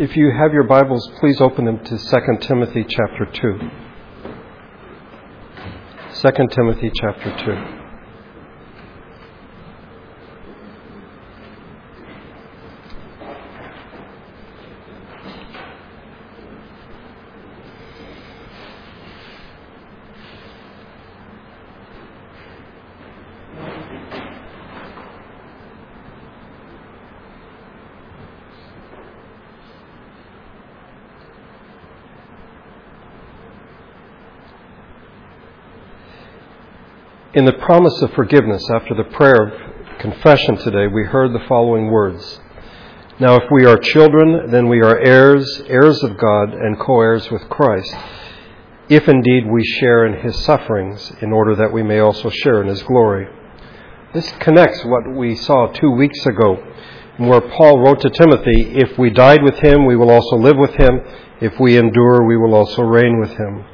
If you have your Bibles, please open them to 2 Timothy chapter 2. 2 Timothy chapter 2. In the promise of forgiveness after the prayer of confession today, we heard the following words Now, if we are children, then we are heirs, heirs of God, and co heirs with Christ, if indeed we share in his sufferings, in order that we may also share in his glory. This connects what we saw two weeks ago, where Paul wrote to Timothy If we died with him, we will also live with him. If we endure, we will also reign with him.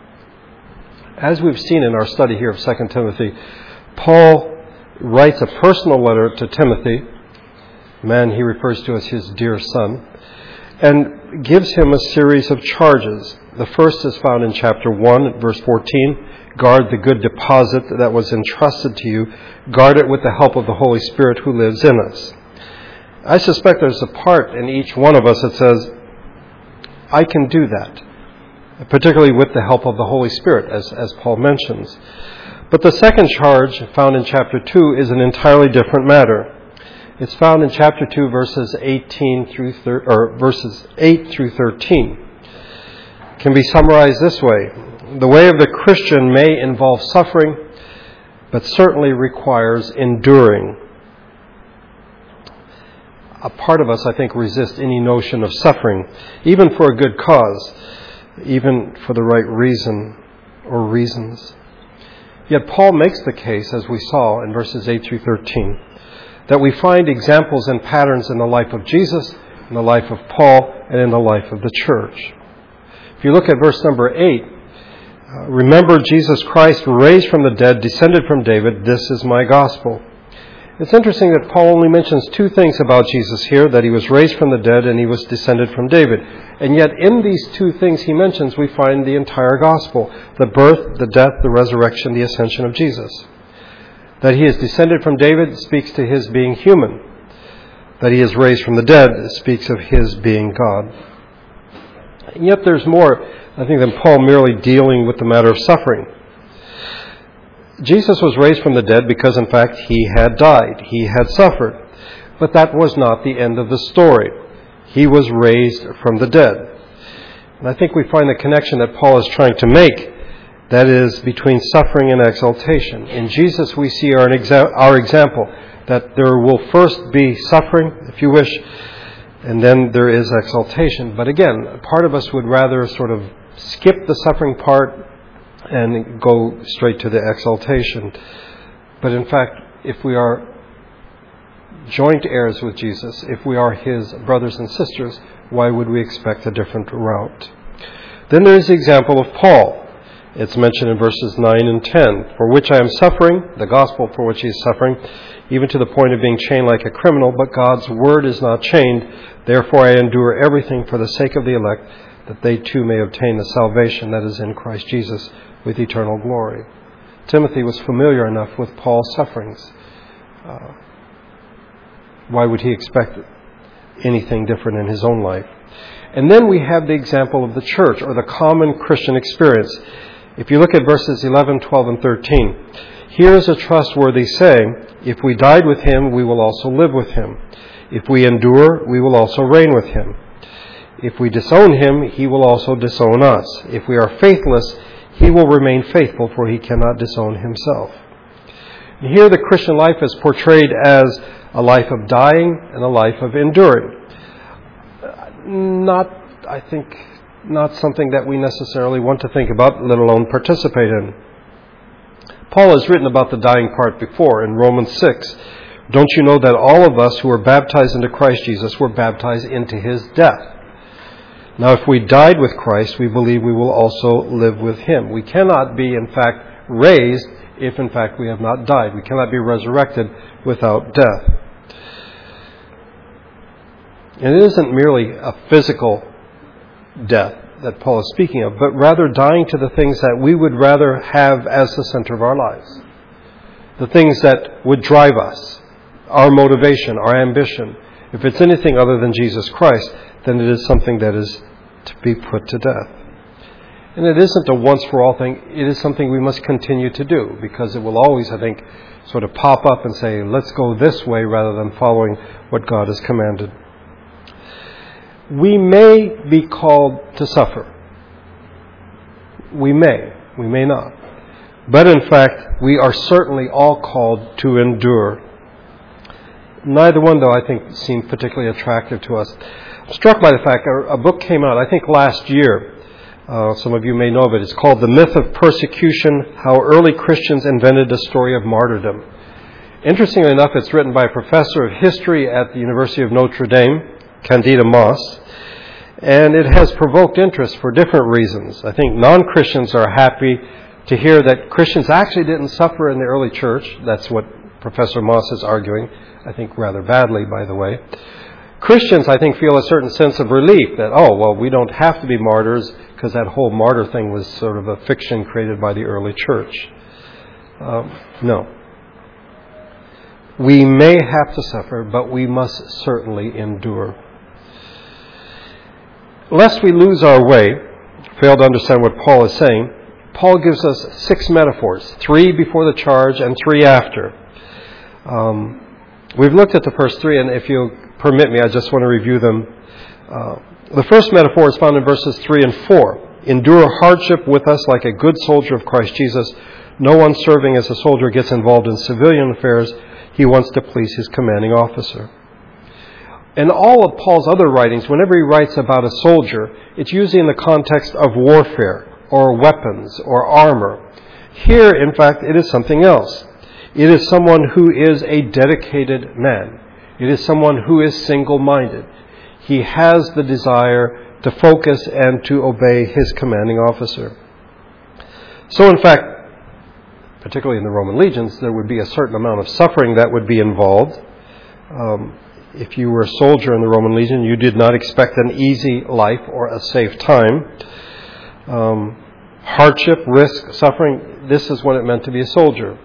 As we've seen in our study here of 2 Timothy, Paul writes a personal letter to Timothy, man he refers to as his dear son, and gives him a series of charges. The first is found in chapter 1, verse 14. Guard the good deposit that was entrusted to you. Guard it with the help of the Holy Spirit who lives in us. I suspect there's a part in each one of us that says, I can do that particularly with the help of the Holy Spirit, as, as Paul mentions. But the second charge, found in chapter 2, is an entirely different matter. It's found in chapter 2, verses 18 through thir- or verses 8 through 13. It can be summarized this way: The way of the Christian may involve suffering, but certainly requires enduring. A part of us, I think, resists any notion of suffering, even for a good cause even for the right reason or reasons. Yet Paul makes the case, as we saw in verses 8 through 13, that we find examples and patterns in the life of Jesus, in the life of Paul, and in the life of the church. If you look at verse number 8, uh, remember Jesus Christ raised from the dead, descended from David, this is my gospel. It's interesting that Paul only mentions two things about Jesus here that he was raised from the dead and he was descended from David. And yet, in these two things he mentions, we find the entire gospel the birth, the death, the resurrection, the ascension of Jesus. That he is descended from David speaks to his being human. That he is raised from the dead speaks of his being God. And yet, there's more, I think, than Paul merely dealing with the matter of suffering. Jesus was raised from the dead because, in fact, he had died. He had suffered. But that was not the end of the story. He was raised from the dead. And I think we find the connection that Paul is trying to make that is, between suffering and exaltation. In Jesus, we see our, our example that there will first be suffering, if you wish, and then there is exaltation. But again, part of us would rather sort of skip the suffering part and go straight to the exaltation. But in fact, if we are joint heirs with Jesus, if we are his brothers and sisters, why would we expect a different route? Then there is the example of Paul. It's mentioned in verses 9 and 10. For which I am suffering, the gospel for which he is suffering, even to the point of being chained like a criminal, but God's word is not chained. Therefore I endure everything for the sake of the elect, that they too may obtain the salvation that is in Christ Jesus with eternal glory. Timothy was familiar enough with Paul's sufferings. Uh, why would he expect anything different in his own life? And then we have the example of the church or the common Christian experience. If you look at verses 11, 12, and 13, here is a trustworthy saying If we died with him, we will also live with him. If we endure, we will also reign with him. If we disown him, he will also disown us. If we are faithless, he will remain faithful, for he cannot disown himself. And here the Christian life is portrayed as a life of dying and a life of enduring. Not, I think, not something that we necessarily want to think about, let alone participate in. Paul has written about the dying part before in Romans 6. Don't you know that all of us who were baptized into Christ Jesus were baptized into his death? Now, if we died with Christ, we believe we will also live with him. We cannot be, in fact, raised if, in fact, we have not died. We cannot be resurrected without death. And it isn't merely a physical death that Paul is speaking of, but rather dying to the things that we would rather have as the center of our lives. The things that would drive us, our motivation, our ambition. If it's anything other than Jesus Christ, then it is something that is to be put to death. And it isn't a once for all thing, it is something we must continue to do because it will always, I think, sort of pop up and say, let's go this way rather than following what God has commanded. We may be called to suffer. We may, we may not. But in fact, we are certainly all called to endure. Neither one, though, I think, seemed particularly attractive to us. Struck by the fact a book came out, I think, last year uh, some of you may know of it. It's called The Myth of Persecution How Early Christians Invented a Story of Martyrdom. Interestingly enough, it's written by a professor of history at the University of Notre Dame, Candida Moss, and it has provoked interest for different reasons. I think non Christians are happy to hear that Christians actually didn't suffer in the early church. That's what Professor Moss is arguing, I think rather badly, by the way. Christians, I think, feel a certain sense of relief that, oh, well, we don't have to be martyrs because that whole martyr thing was sort of a fiction created by the early church. Um, no. We may have to suffer, but we must certainly endure. Lest we lose our way, fail to understand what Paul is saying, Paul gives us six metaphors three before the charge and three after. Um, we've looked at the first three, and if you permit me, I just want to review them. Uh, the first metaphor is found in verses 3 and 4. Endure hardship with us like a good soldier of Christ Jesus. No one serving as a soldier gets involved in civilian affairs. He wants to please his commanding officer. In all of Paul's other writings, whenever he writes about a soldier, it's usually in the context of warfare or weapons or armor. Here, in fact, it is something else. It is someone who is a dedicated man. It is someone who is single minded he has the desire to focus and to obey his commanding officer. So, in fact, particularly in the Roman legions, there would be a certain amount of suffering that would be involved. Um, if you were a soldier in the Roman legion, you did not expect an easy life or a safe time. Um, hardship, risk, suffering, this is what it meant to be a soldier.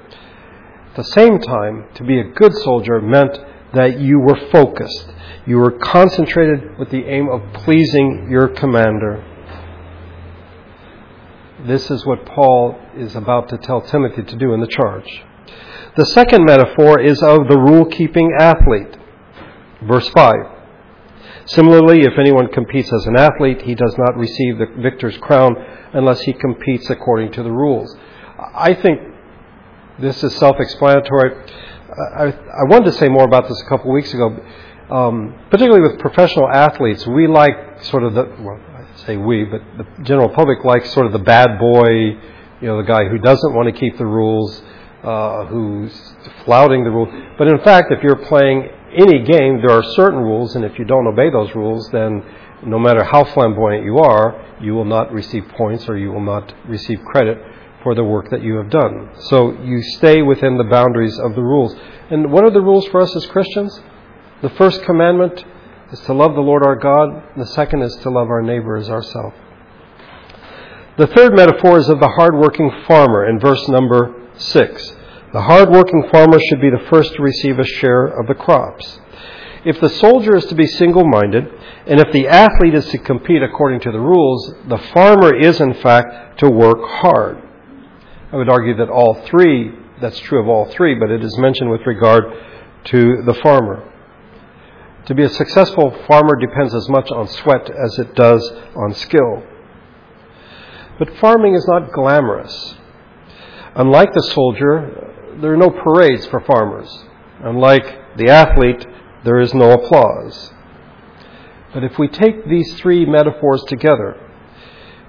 At the same time, to be a good soldier meant that you were focused, you were concentrated with the aim of pleasing your commander. This is what Paul is about to tell Timothy to do in the charge. The second metaphor is of the rule keeping athlete. Verse 5. Similarly, if anyone competes as an athlete, he does not receive the victor's crown unless he competes according to the rules. I think this is self explanatory. I, I, wanted to say more about this a couple weeks ago um, particularly with professional athletes, we like sort of the, well, I say we, but the general public likes sort of the bad boy, you know, the guy who doesn't want to keep the rules, uh, who's flouting the rules. But in fact, if you're playing any game, there are certain rules, and if you don't obey those rules, then no matter how flamboyant you are, you will not receive points or you will not receive credit for the work that you have done. So you stay within the boundaries of the rules. And what are the rules for us as Christians? The first commandment is to love the Lord our God, the second is to love our neighbor as ourselves. The third metaphor is of the hardworking farmer in verse number 6. The hardworking farmer should be the first to receive a share of the crops. If the soldier is to be single minded, and if the athlete is to compete according to the rules, the farmer is, in fact, to work hard. I would argue that all three, that's true of all three, but it is mentioned with regard to the farmer. To be a successful farmer depends as much on sweat as it does on skill. But farming is not glamorous. Unlike the soldier, there are no parades for farmers. Unlike the athlete, there is no applause. But if we take these three metaphors together,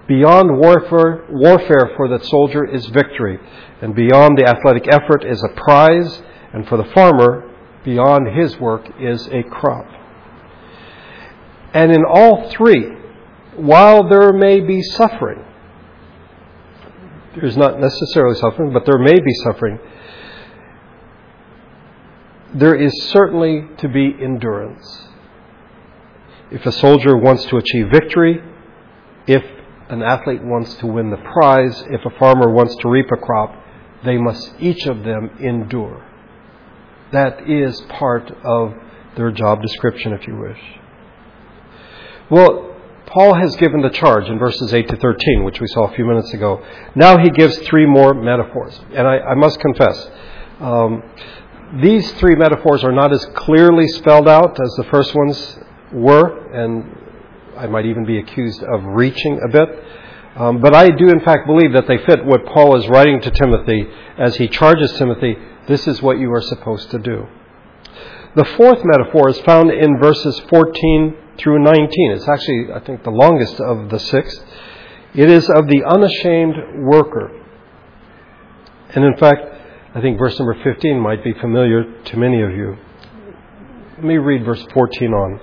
beyond warfare, warfare for the soldier is victory, and beyond the athletic effort is a prize, and for the farmer, beyond his work is a crop. And in all three, while there may be suffering, there's not necessarily suffering, but there may be suffering, there is certainly to be endurance. If a soldier wants to achieve victory, if an athlete wants to win the prize, if a farmer wants to reap a crop, they must each of them endure. That is part of their job description, if you wish. Well, Paul has given the charge in verses 8 to 13, which we saw a few minutes ago. Now he gives three more metaphors. And I, I must confess, um, these three metaphors are not as clearly spelled out as the first ones were, and I might even be accused of reaching a bit. Um, but I do, in fact, believe that they fit what Paul is writing to Timothy as he charges Timothy this is what you are supposed to do. The fourth metaphor is found in verses 14 through 19. It's actually, I think, the longest of the six. It is of the unashamed worker. And in fact, I think verse number 15 might be familiar to many of you. Let me read verse 14 on.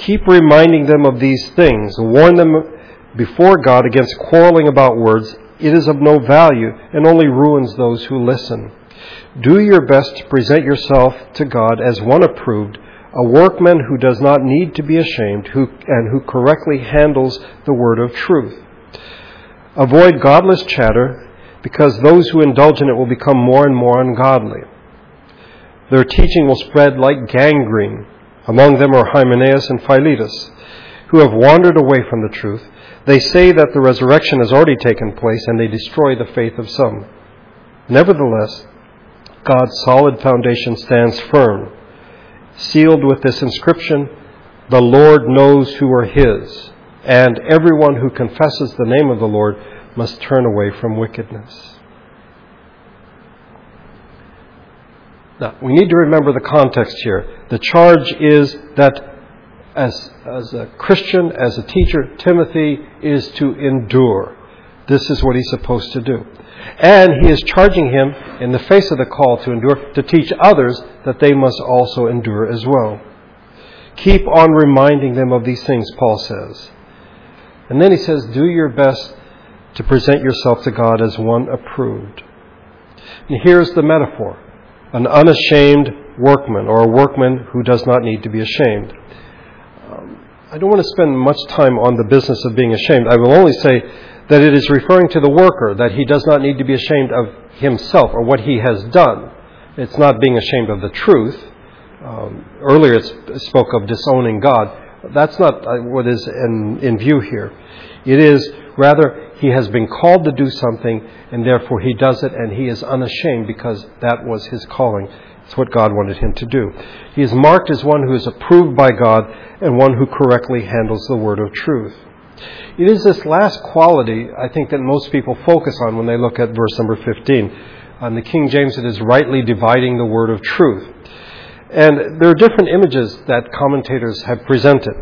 Keep reminding them of these things. Warn them before God against quarreling about words. It is of no value and only ruins those who listen. Do your best to present yourself to God as one approved, a workman who does not need to be ashamed who, and who correctly handles the word of truth. Avoid godless chatter because those who indulge in it will become more and more ungodly. Their teaching will spread like gangrene. Among them are Hymenaeus and Philetus, who have wandered away from the truth. They say that the resurrection has already taken place and they destroy the faith of some. Nevertheless, God's solid foundation stands firm, sealed with this inscription The Lord knows who are His, and everyone who confesses the name of the Lord must turn away from wickedness. Now, we need to remember the context here. The charge is that as, as a Christian, as a teacher, Timothy is to endure. This is what he's supposed to do. And he is charging him, in the face of the call to endure, to teach others that they must also endure as well. Keep on reminding them of these things, Paul says. And then he says, Do your best to present yourself to God as one approved. And here's the metaphor an unashamed workman, or a workman who does not need to be ashamed. Um, I don't want to spend much time on the business of being ashamed. I will only say that it is referring to the worker, that he does not need to be ashamed of himself or what he has done. It's not being ashamed of the truth. Um, earlier it spoke of disowning God. That's not uh, what is in, in view here. It is rather he has been called to do something and therefore he does it and he is unashamed because that was his calling. It's what God wanted him to do. He is marked as one who is approved by God and one who correctly handles the word of truth. It is this last quality, I think, that most people focus on when they look at verse number 15. On the King James, it is rightly dividing the word of truth. And there are different images that commentators have presented.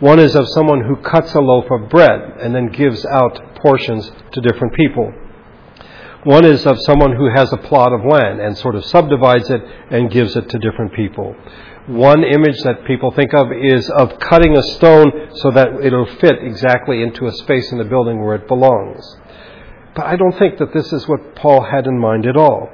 One is of someone who cuts a loaf of bread and then gives out portions to different people. One is of someone who has a plot of land and sort of subdivides it and gives it to different people. One image that people think of is of cutting a stone so that it'll fit exactly into a space in the building where it belongs. But I don't think that this is what Paul had in mind at all.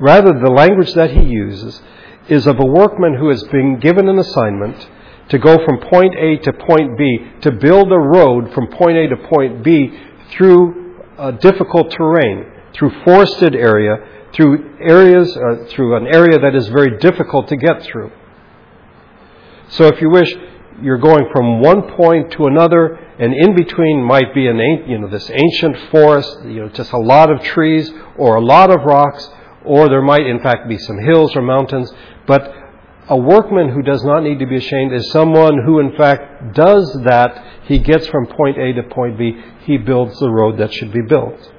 Rather, the language that he uses is of a workman who has been given an assignment to go from point A to point B, to build a road from point A to point B through uh, difficult terrain, through forested area, through areas, uh, through an area that is very difficult to get through. So if you wish, you're going from one point to another, and in between might be an, you know, this ancient forest, you know, just a lot of trees or a lot of rocks, or there might in fact be some hills or mountains, but a workman who does not need to be ashamed is someone who, in fact, does that. He gets from point A to point B. He builds the road that should be built.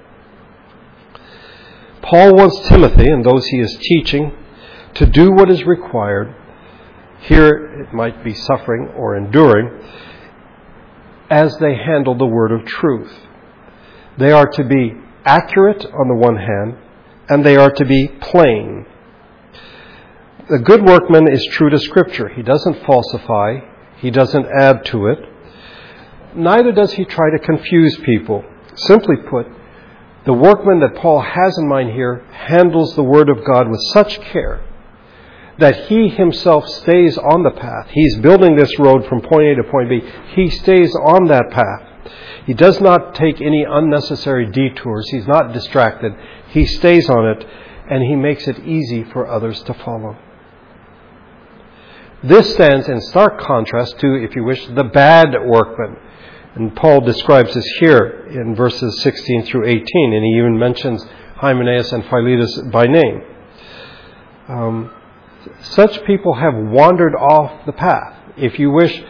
Paul wants Timothy and those he is teaching to do what is required. Here it might be suffering or enduring as they handle the word of truth. They are to be accurate on the one hand, and they are to be plain a good workman is true to Scripture. He doesn't falsify, he doesn't add to it. Neither does he try to confuse people. Simply put, the workman that Paul has in mind here handles the Word of God with such care that he himself stays on the path. He's building this road from point A to point B. He stays on that path. He does not take any unnecessary detours. He's not distracted. He stays on it and he makes it easy for others to follow. This stands in stark contrast to, if you wish, the bad workman. And Paul describes this here in verses 16 through 18, and he even mentions Hymenaeus and Philetus by name. Um, such people have wandered off the path. If you wish,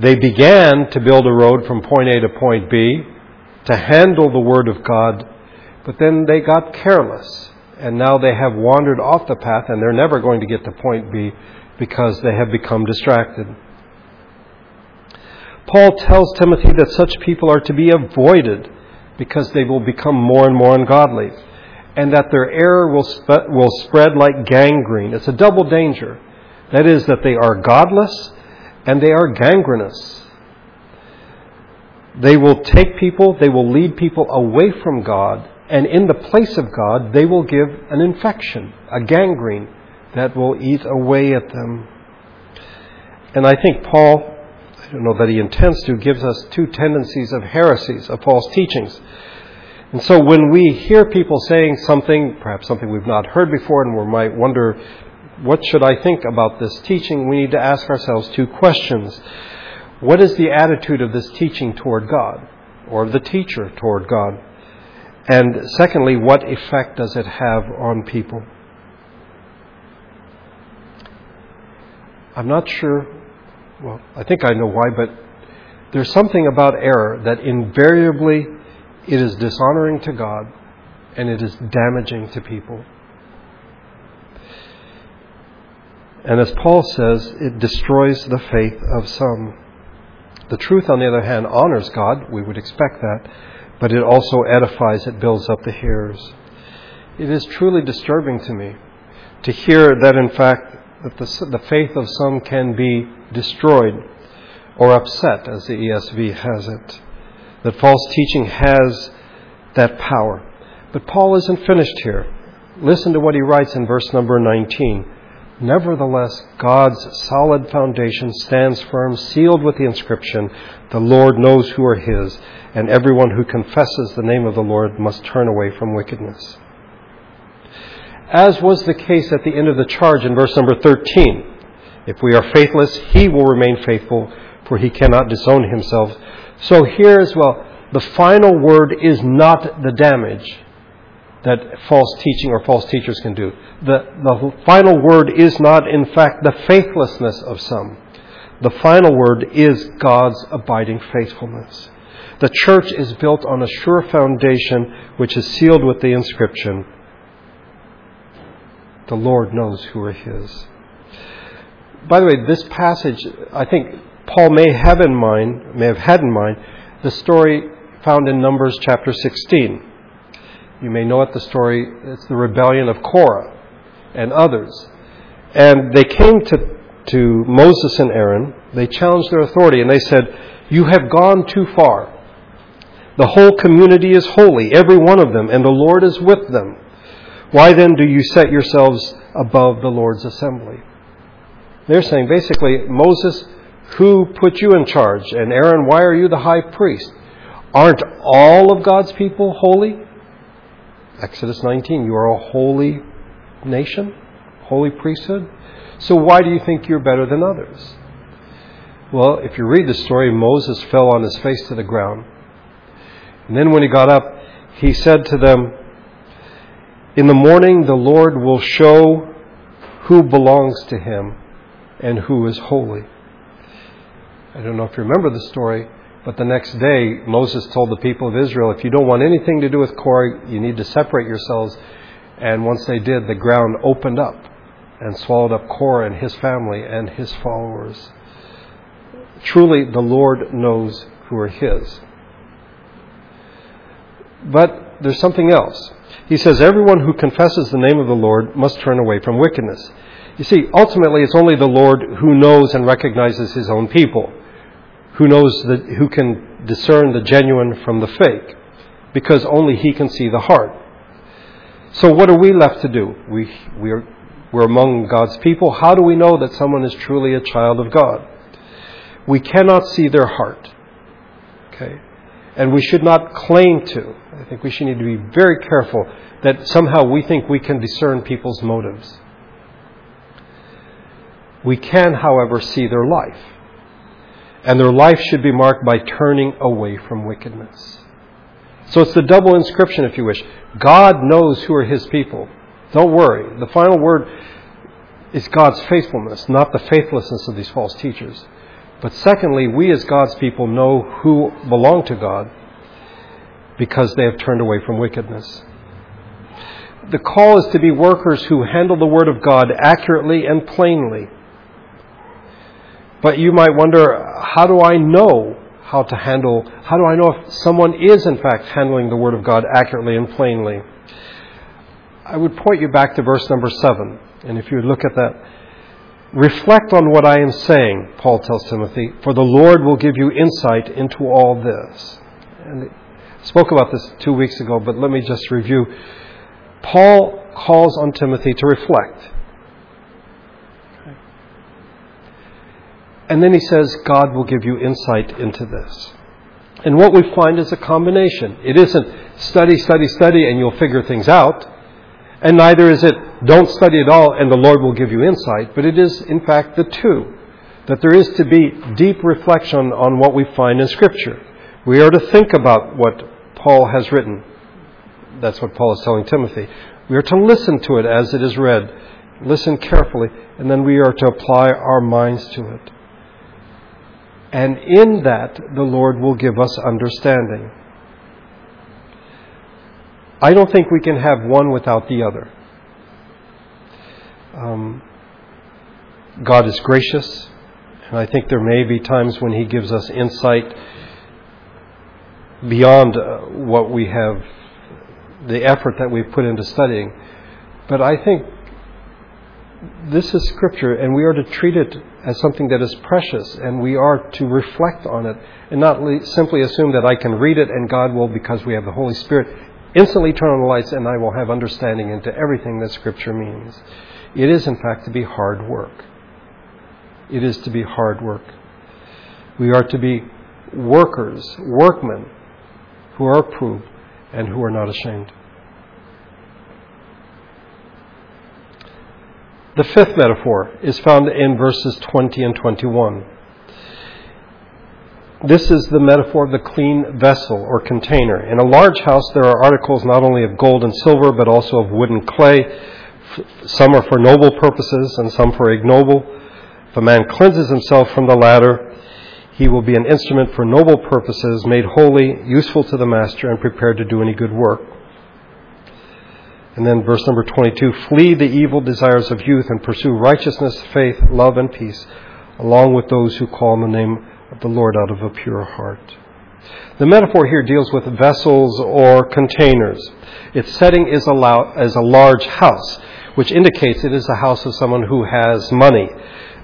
they began to build a road from point A to point B to handle the Word of God, but then they got careless, and now they have wandered off the path, and they're never going to get to point B because they have become distracted. Paul tells Timothy that such people are to be avoided because they will become more and more ungodly, and that their error will, sp- will spread like gangrene. It's a double danger. That is, that they are godless and they are gangrenous. They will take people, they will lead people away from God, and in the place of God, they will give an infection, a gangrene, that will eat away at them. And I think Paul, I don't know that he intends to, gives us two tendencies of heresies, of false teachings. And so when we hear people saying something, perhaps something we've not heard before, and we might wonder, what should I think about this teaching? We need to ask ourselves two questions. What is the attitude of this teaching toward God, or of the teacher toward God? And secondly, what effect does it have on people? I'm not sure, well, I think I know why, but there's something about error that invariably it is dishonoring to God and it is damaging to people. And as Paul says, it destroys the faith of some. The truth, on the other hand, honors God. We would expect that. But it also edifies, it builds up the hearers. It is truly disturbing to me to hear that, in fact, that the, the faith of some can be destroyed or upset, as the ESV has it. That false teaching has that power. But Paul isn't finished here. Listen to what he writes in verse number 19. Nevertheless, God's solid foundation stands firm, sealed with the inscription, The Lord knows who are his, and everyone who confesses the name of the Lord must turn away from wickedness as was the case at the end of the charge in verse number 13. If we are faithless, he will remain faithful, for he cannot disown himself. So here as well, the final word is not the damage that false teaching or false teachers can do. The, the final word is not, in fact, the faithlessness of some. The final word is God's abiding faithfulness. The church is built on a sure foundation which is sealed with the inscription, the Lord knows who are His. By the way, this passage, I think Paul may have in mind, may have had in mind, the story found in Numbers chapter 16. You may know it, the story, it's the rebellion of Korah and others. And they came to, to Moses and Aaron, they challenged their authority, and they said, You have gone too far. The whole community is holy, every one of them, and the Lord is with them. Why then do you set yourselves above the Lord's assembly? They're saying basically, Moses, who put you in charge? And Aaron, why are you the high priest? Aren't all of God's people holy? Exodus 19, you are a holy nation, holy priesthood. So why do you think you're better than others? Well, if you read the story, Moses fell on his face to the ground. And then when he got up, he said to them, in the morning, the Lord will show who belongs to him and who is holy. I don't know if you remember the story, but the next day, Moses told the people of Israel, if you don't want anything to do with Korah, you need to separate yourselves. And once they did, the ground opened up and swallowed up Korah and his family and his followers. Truly, the Lord knows who are his. But there's something else. He says, Everyone who confesses the name of the Lord must turn away from wickedness. You see, ultimately, it's only the Lord who knows and recognizes his own people, who knows who can discern the genuine from the fake, because only he can see the heart. So, what are we left to do? We, we're, we're among God's people. How do we know that someone is truly a child of God? We cannot see their heart. Okay? And we should not claim to. I think we should need to be very careful that somehow we think we can discern people's motives. We can, however, see their life. And their life should be marked by turning away from wickedness. So it's the double inscription, if you wish. God knows who are His people. Don't worry. The final word is God's faithfulness, not the faithlessness of these false teachers. But secondly, we as God's people know who belong to God because they have turned away from wickedness. The call is to be workers who handle the Word of God accurately and plainly. But you might wonder, how do I know how to handle, how do I know if someone is in fact handling the Word of God accurately and plainly? I would point you back to verse number 7. And if you look at that, reflect on what I am saying, Paul tells Timothy, for the Lord will give you insight into all this. And I spoke about this two weeks ago, but let me just review. Paul calls on Timothy to reflect. And then he says, God will give you insight into this. And what we find is a combination. It isn't study, study, study, and you'll figure things out. And neither is it don't study at all and the Lord will give you insight, but it is, in fact, the two. That there is to be deep reflection on what we find in Scripture. We are to think about what Paul has written. That's what Paul is telling Timothy. We are to listen to it as it is read, listen carefully, and then we are to apply our minds to it. And in that, the Lord will give us understanding. I don't think we can have one without the other. Um, God is gracious, and I think there may be times when He gives us insight beyond uh, what we have, the effort that we've put into studying. But I think this is Scripture, and we are to treat it as something that is precious, and we are to reflect on it, and not simply assume that I can read it and God will, because we have the Holy Spirit, instantly turn on the lights and I will have understanding into everything that Scripture means. It is, in fact, to be hard work. It is to be hard work. We are to be workers, workmen, who are approved and who are not ashamed. The fifth metaphor is found in verses 20 and 21. This is the metaphor of the clean vessel or container. In a large house, there are articles not only of gold and silver, but also of wood and clay. Some are for noble purposes and some for ignoble. If a man cleanses himself from the latter, he will be an instrument for noble purposes, made holy, useful to the master, and prepared to do any good work. And then verse number 22 Flee the evil desires of youth and pursue righteousness, faith, love, and peace, along with those who call on the name of the Lord out of a pure heart. The metaphor here deals with vessels or containers. Its setting is a, large house, which indicates it is the house of someone who has money,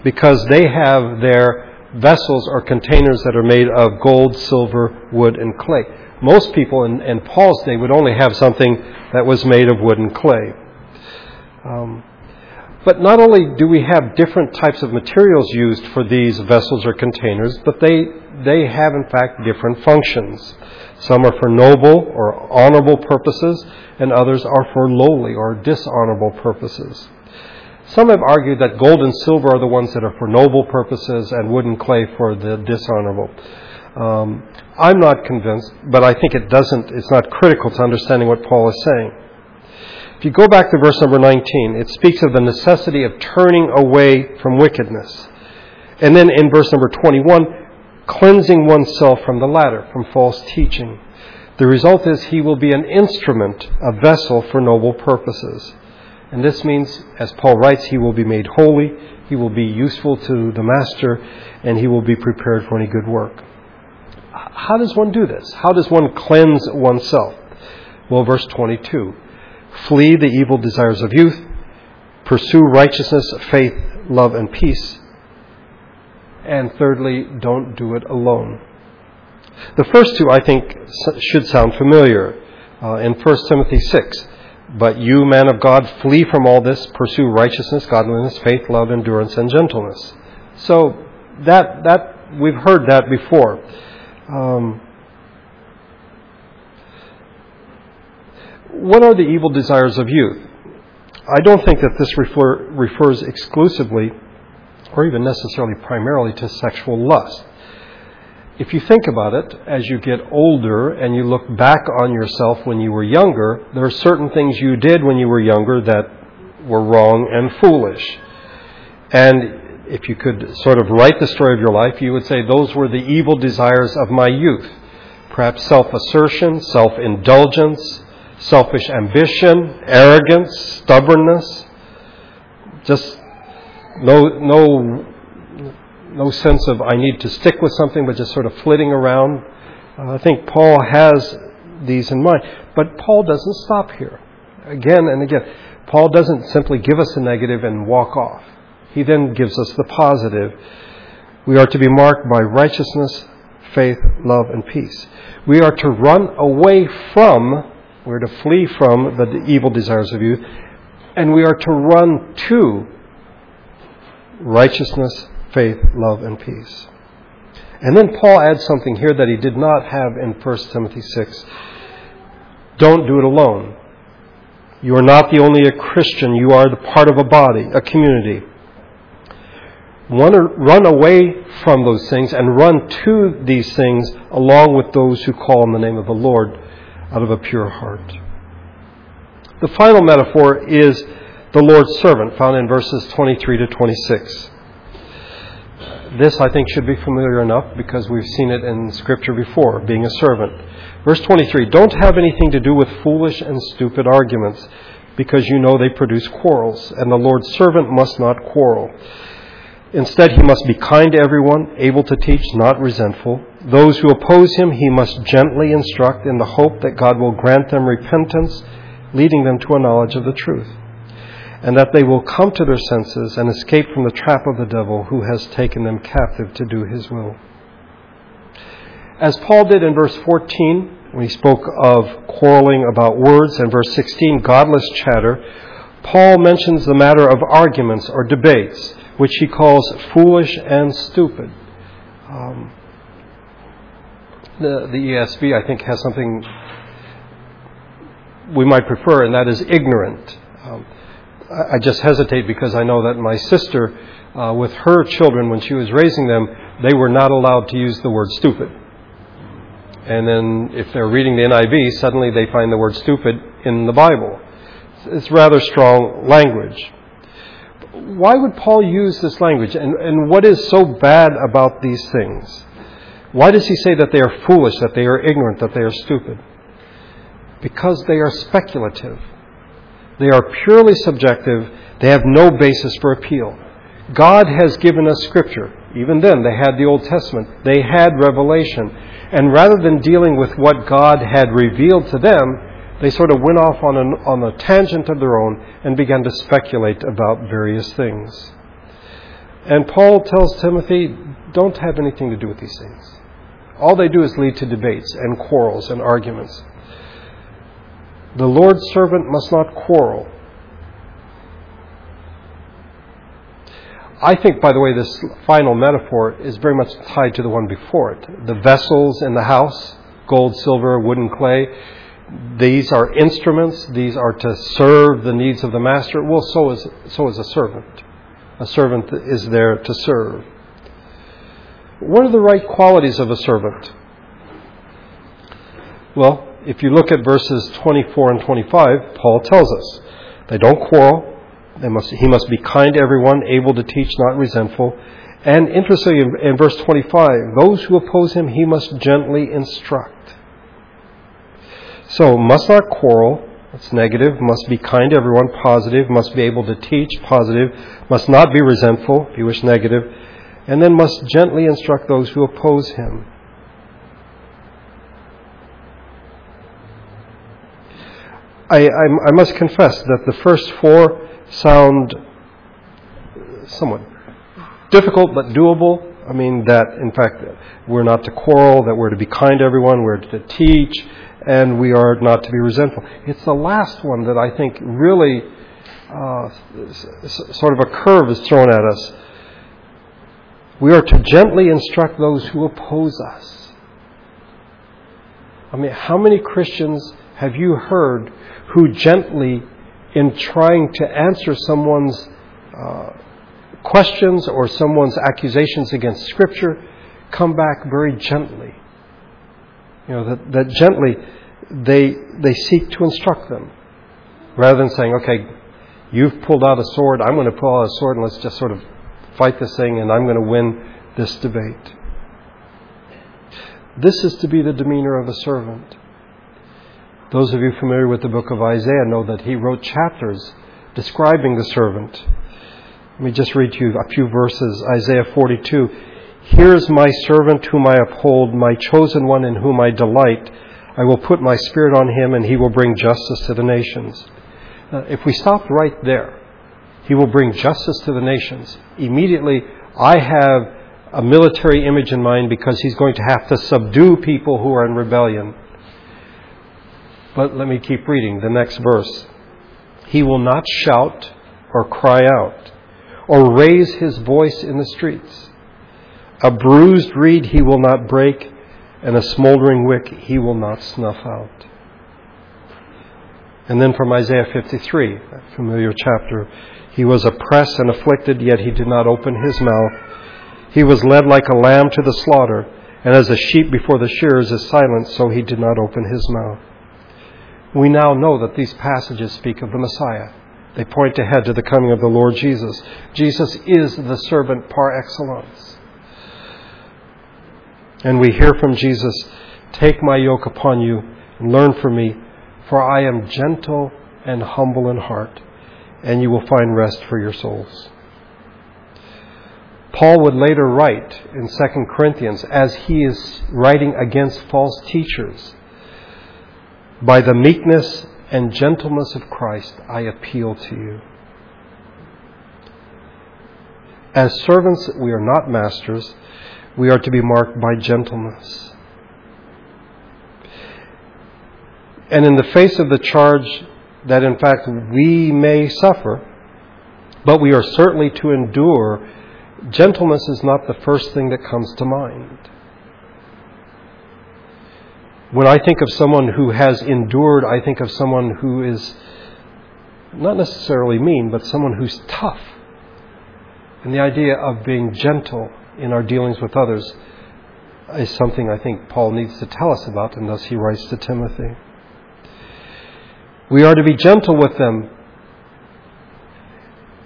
because they have their vessels or containers that are made of gold, silver, wood, and clay. Most people in, in Paul's day would only have something that was made of wood and clay. Um, but not only do we have different types of materials used for these vessels or containers, but they, they have in fact different functions. Some are for noble or honorable purposes, and others are for lowly or dishonorable purposes. Some have argued that gold and silver are the ones that are for noble purposes and wood and clay for the dishonorable. Um, I'm not convinced, but I think it doesn't, it's not critical to understanding what Paul is saying. If you go back to verse number 19, it speaks of the necessity of turning away from wickedness. And then in verse number 21, cleansing oneself from the latter, from false teaching. The result is he will be an instrument, a vessel for noble purposes. And this means, as Paul writes, he will be made holy, he will be useful to the master, and he will be prepared for any good work. How does one do this? How does one cleanse oneself? Well, verse 22 Flee the evil desires of youth. Pursue righteousness, faith, love, and peace. And thirdly, don't do it alone. The first two, I think, should sound familiar. Uh, in 1 Timothy 6, but you, man of God, flee from all this, pursue righteousness, godliness, faith, love, endurance, and gentleness. So that that we've heard that before. Um, What are the evil desires of youth? I don't think that this refer, refers exclusively or even necessarily primarily to sexual lust. If you think about it, as you get older and you look back on yourself when you were younger, there are certain things you did when you were younger that were wrong and foolish. And if you could sort of write the story of your life, you would say those were the evil desires of my youth. Perhaps self assertion, self indulgence, selfish ambition, arrogance, stubbornness, just no, no, no sense of I need to stick with something, but just sort of flitting around. Uh, I think Paul has these in mind. But Paul doesn't stop here. Again and again. Paul doesn't simply give us a negative and walk off. He then gives us the positive. We are to be marked by righteousness, faith, love, and peace. We are to run away from, we're to flee from the evil desires of youth, and we are to run to righteousness, faith, love, and peace. And then Paul adds something here that he did not have in 1 Timothy 6. Don't do it alone. You are not the only a Christian, you are the part of a body, a community. Run away from those things and run to these things along with those who call on the name of the Lord out of a pure heart. The final metaphor is the Lord's servant, found in verses 23 to 26. This, I think, should be familiar enough because we've seen it in Scripture before, being a servant. Verse 23 Don't have anything to do with foolish and stupid arguments, because you know they produce quarrels, and the Lord's servant must not quarrel. Instead, he must be kind to everyone, able to teach, not resentful. Those who oppose him, he must gently instruct in the hope that God will grant them repentance, leading them to a knowledge of the truth and that they will come to their senses and escape from the trap of the devil who has taken them captive to do his will. As Paul did in verse 14, when he spoke of quarreling about words, and verse 16, godless chatter, Paul mentions the matter of arguments or debates, which he calls foolish and stupid. Um, the, the ESV, I think, has something we might prefer, and that is ignorant. Um, I just hesitate because I know that my sister, uh, with her children, when she was raising them, they were not allowed to use the word stupid. And then if they're reading the NIV, suddenly they find the word stupid in the Bible. It's rather strong language. Why would Paul use this language? And, and what is so bad about these things? Why does he say that they are foolish, that they are ignorant, that they are stupid? Because they are speculative. They are purely subjective. They have no basis for appeal. God has given us Scripture. Even then, they had the Old Testament. They had revelation. And rather than dealing with what God had revealed to them, they sort of went off on, an, on a tangent of their own and began to speculate about various things. And Paul tells Timothy, don't have anything to do with these things. All they do is lead to debates and quarrels and arguments. The Lord's servant must not quarrel. I think, by the way, this final metaphor is very much tied to the one before it. The vessels in the house, gold, silver, wood, and clay, these are instruments. These are to serve the needs of the master. Well, so is, so is a servant. A servant is there to serve. What are the right qualities of a servant? Well, if you look at verses 24 and 25, Paul tells us they don't quarrel. They must, he must be kind to everyone, able to teach, not resentful. And interestingly, in, in verse 25, those who oppose him, he must gently instruct. So, must not quarrel. That's negative. Must be kind to everyone, positive. Must be able to teach, positive. Must not be resentful, if you wish, negative. And then must gently instruct those who oppose him. I, I, I must confess that the first four sound somewhat difficult but doable. I mean, that in fact we're not to quarrel, that we're to be kind to everyone, we're to teach, and we are not to be resentful. It's the last one that I think really uh, sort of a curve is thrown at us. We are to gently instruct those who oppose us. I mean, how many Christians have you heard who gently, in trying to answer someone's uh, questions or someone's accusations against Scripture, come back very gently? You know, that, that gently they, they seek to instruct them rather than saying, okay, you've pulled out a sword, I'm going to pull out a sword and let's just sort of fight this thing and I'm going to win this debate. This is to be the demeanor of a servant. Those of you familiar with the book of Isaiah know that he wrote chapters describing the servant. Let me just read to you a few verses. Isaiah 42. Here is my servant whom I uphold, my chosen one in whom I delight. I will put my spirit on him, and he will bring justice to the nations. Uh, if we stopped right there, he will bring justice to the nations. Immediately, I have a military image in mind because he's going to have to subdue people who are in rebellion. But let me keep reading the next verse. He will not shout or cry out or raise his voice in the streets. A bruised reed he will not break, and a smoldering wick he will not snuff out. And then from Isaiah 53, a familiar chapter, he was oppressed and afflicted, yet he did not open his mouth. He was led like a lamb to the slaughter, and as a sheep before the shearers is silent, so he did not open his mouth. We now know that these passages speak of the Messiah. They point ahead to the coming of the Lord Jesus. Jesus is the servant par excellence. And we hear from Jesus, Take my yoke upon you and learn from me, for I am gentle and humble in heart, and you will find rest for your souls. Paul would later write in 2 Corinthians, as he is writing against false teachers, By the meekness and gentleness of Christ, I appeal to you. As servants, we are not masters. We are to be marked by gentleness. And in the face of the charge that, in fact, we may suffer, but we are certainly to endure, gentleness is not the first thing that comes to mind. When I think of someone who has endured, I think of someone who is not necessarily mean, but someone who's tough. And the idea of being gentle in our dealings with others is something I think Paul needs to tell us about, and thus he writes to Timothy. We are to be gentle with them,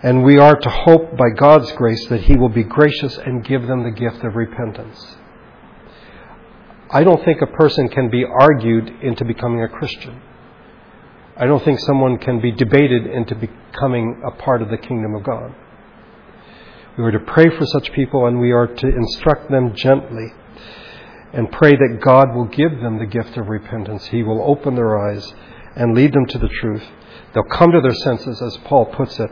and we are to hope by God's grace that He will be gracious and give them the gift of repentance. I don't think a person can be argued into becoming a Christian. I don't think someone can be debated into becoming a part of the kingdom of God. We are to pray for such people and we are to instruct them gently and pray that God will give them the gift of repentance. He will open their eyes and lead them to the truth. They'll come to their senses, as Paul puts it,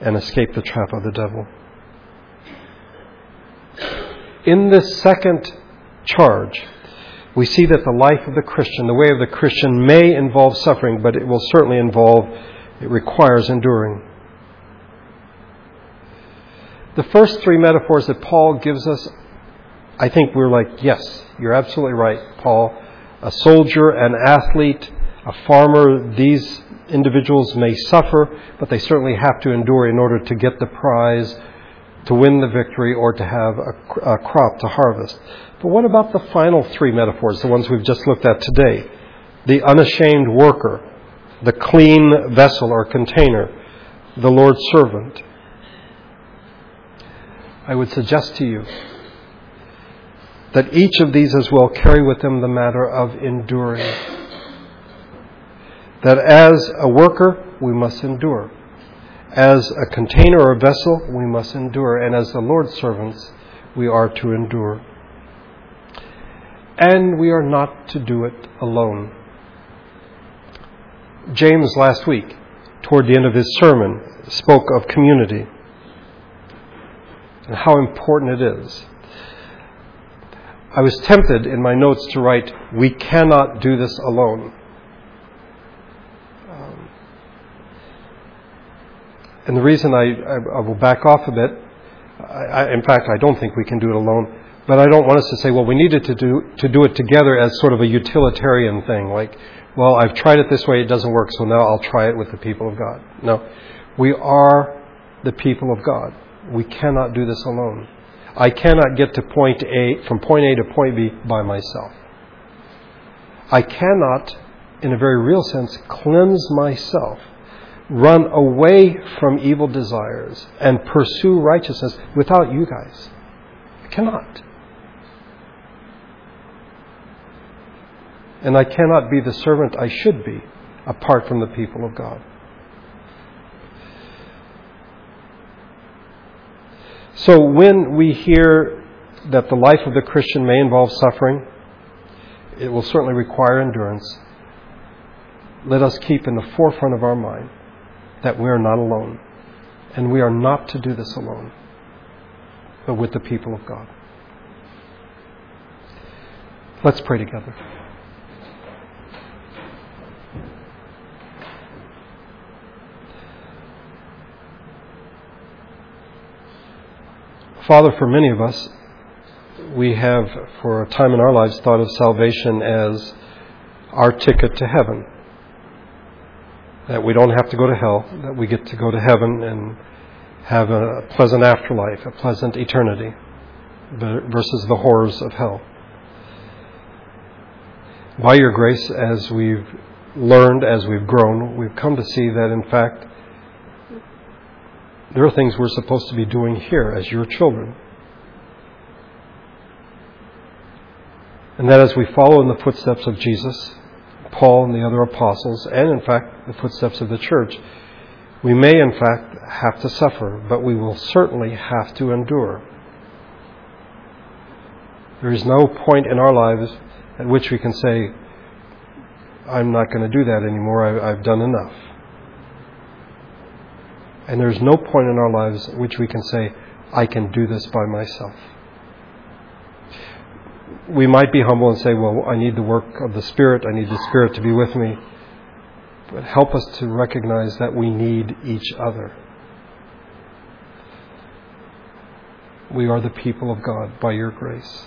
and escape the trap of the devil. In this second charge, we see that the life of the Christian, the way of the Christian, may involve suffering, but it will certainly involve, it requires enduring. The first three metaphors that Paul gives us, I think we're like, yes, you're absolutely right, Paul. A soldier, an athlete, a farmer, these individuals may suffer, but they certainly have to endure in order to get the prize, to win the victory, or to have a, a crop to harvest. But what about the final three metaphors, the ones we've just looked at today? The unashamed worker, the clean vessel or container, the Lord's servant. I would suggest to you that each of these as well carry with them the matter of enduring. That as a worker, we must endure. As a container or vessel, we must endure. And as the Lord's servants, we are to endure. And we are not to do it alone. James last week, toward the end of his sermon, spoke of community and how important it is. I was tempted in my notes to write, We cannot do this alone. And the reason I, I, I, will back off a bit, I, in fact, I don't think we can do it alone, But I don't want us to say, well, we needed to do, to do it together as sort of a utilitarian thing, like, well, I've tried it this way, it doesn't work, so now I'll try it with the people of God. No. We are the people of God. We cannot do this alone. I cannot get to point A, from point A to point B by myself. I cannot, in a very real sense, cleanse myself, run away from evil desires, and pursue righteousness without you guys. I cannot. And I cannot be the servant I should be apart from the people of God. So when we hear that the life of the Christian may involve suffering, it will certainly require endurance. Let us keep in the forefront of our mind that we are not alone. And we are not to do this alone, but with the people of God. Let's pray together. Father, for many of us, we have, for a time in our lives, thought of salvation as our ticket to heaven. That we don't have to go to hell, that we get to go to heaven and have a pleasant afterlife, a pleasant eternity, versus the horrors of hell. By your grace, as we've learned, as we've grown, we've come to see that, in fact, there are things we're supposed to be doing here as your children. And that as we follow in the footsteps of Jesus, Paul and the other apostles, and in fact the footsteps of the church, we may in fact have to suffer, but we will certainly have to endure. There is no point in our lives at which we can say, I'm not going to do that anymore, I've done enough. And there's no point in our lives at which we can say, I can do this by myself. We might be humble and say, Well, I need the work of the Spirit, I need the Spirit to be with me. But help us to recognize that we need each other. We are the people of God by your grace.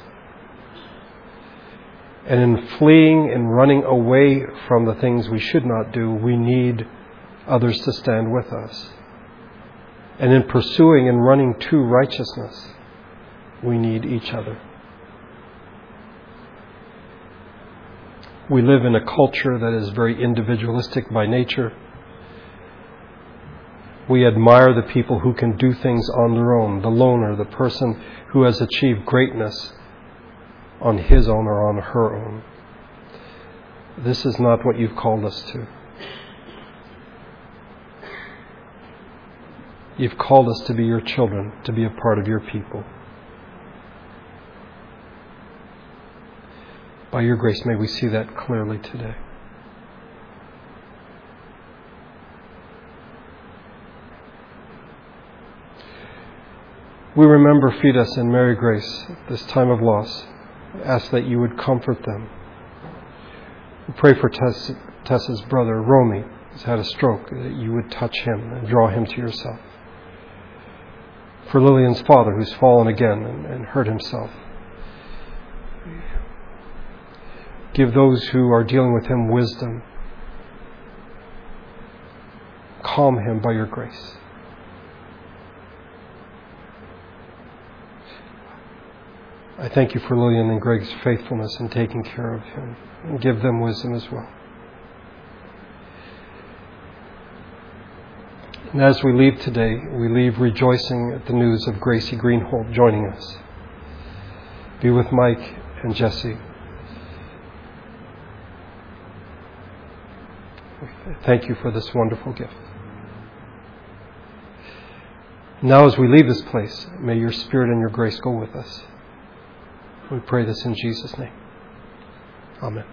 And in fleeing and running away from the things we should not do, we need others to stand with us. And in pursuing and running to righteousness, we need each other. We live in a culture that is very individualistic by nature. We admire the people who can do things on their own, the loner, the person who has achieved greatness on his own or on her own. This is not what you've called us to. You've called us to be your children, to be a part of your people. By your grace, may we see that clearly today. We remember Fides and Mary Grace this time of loss. Ask that you would comfort them. We pray for Tess, Tessa's brother, Romy, who's had a stroke, that you would touch him and draw him to yourself for Lillian's father who's fallen again and, and hurt himself. Give those who are dealing with him wisdom. Calm him by your grace. I thank you for Lillian and Greg's faithfulness in taking care of him and give them wisdom as well. And as we leave today, we leave rejoicing at the news of Gracie Greenhold joining us. Be with Mike and Jesse. Thank you for this wonderful gift. Now, as we leave this place, may your Spirit and your grace go with us. We pray this in Jesus' name. Amen.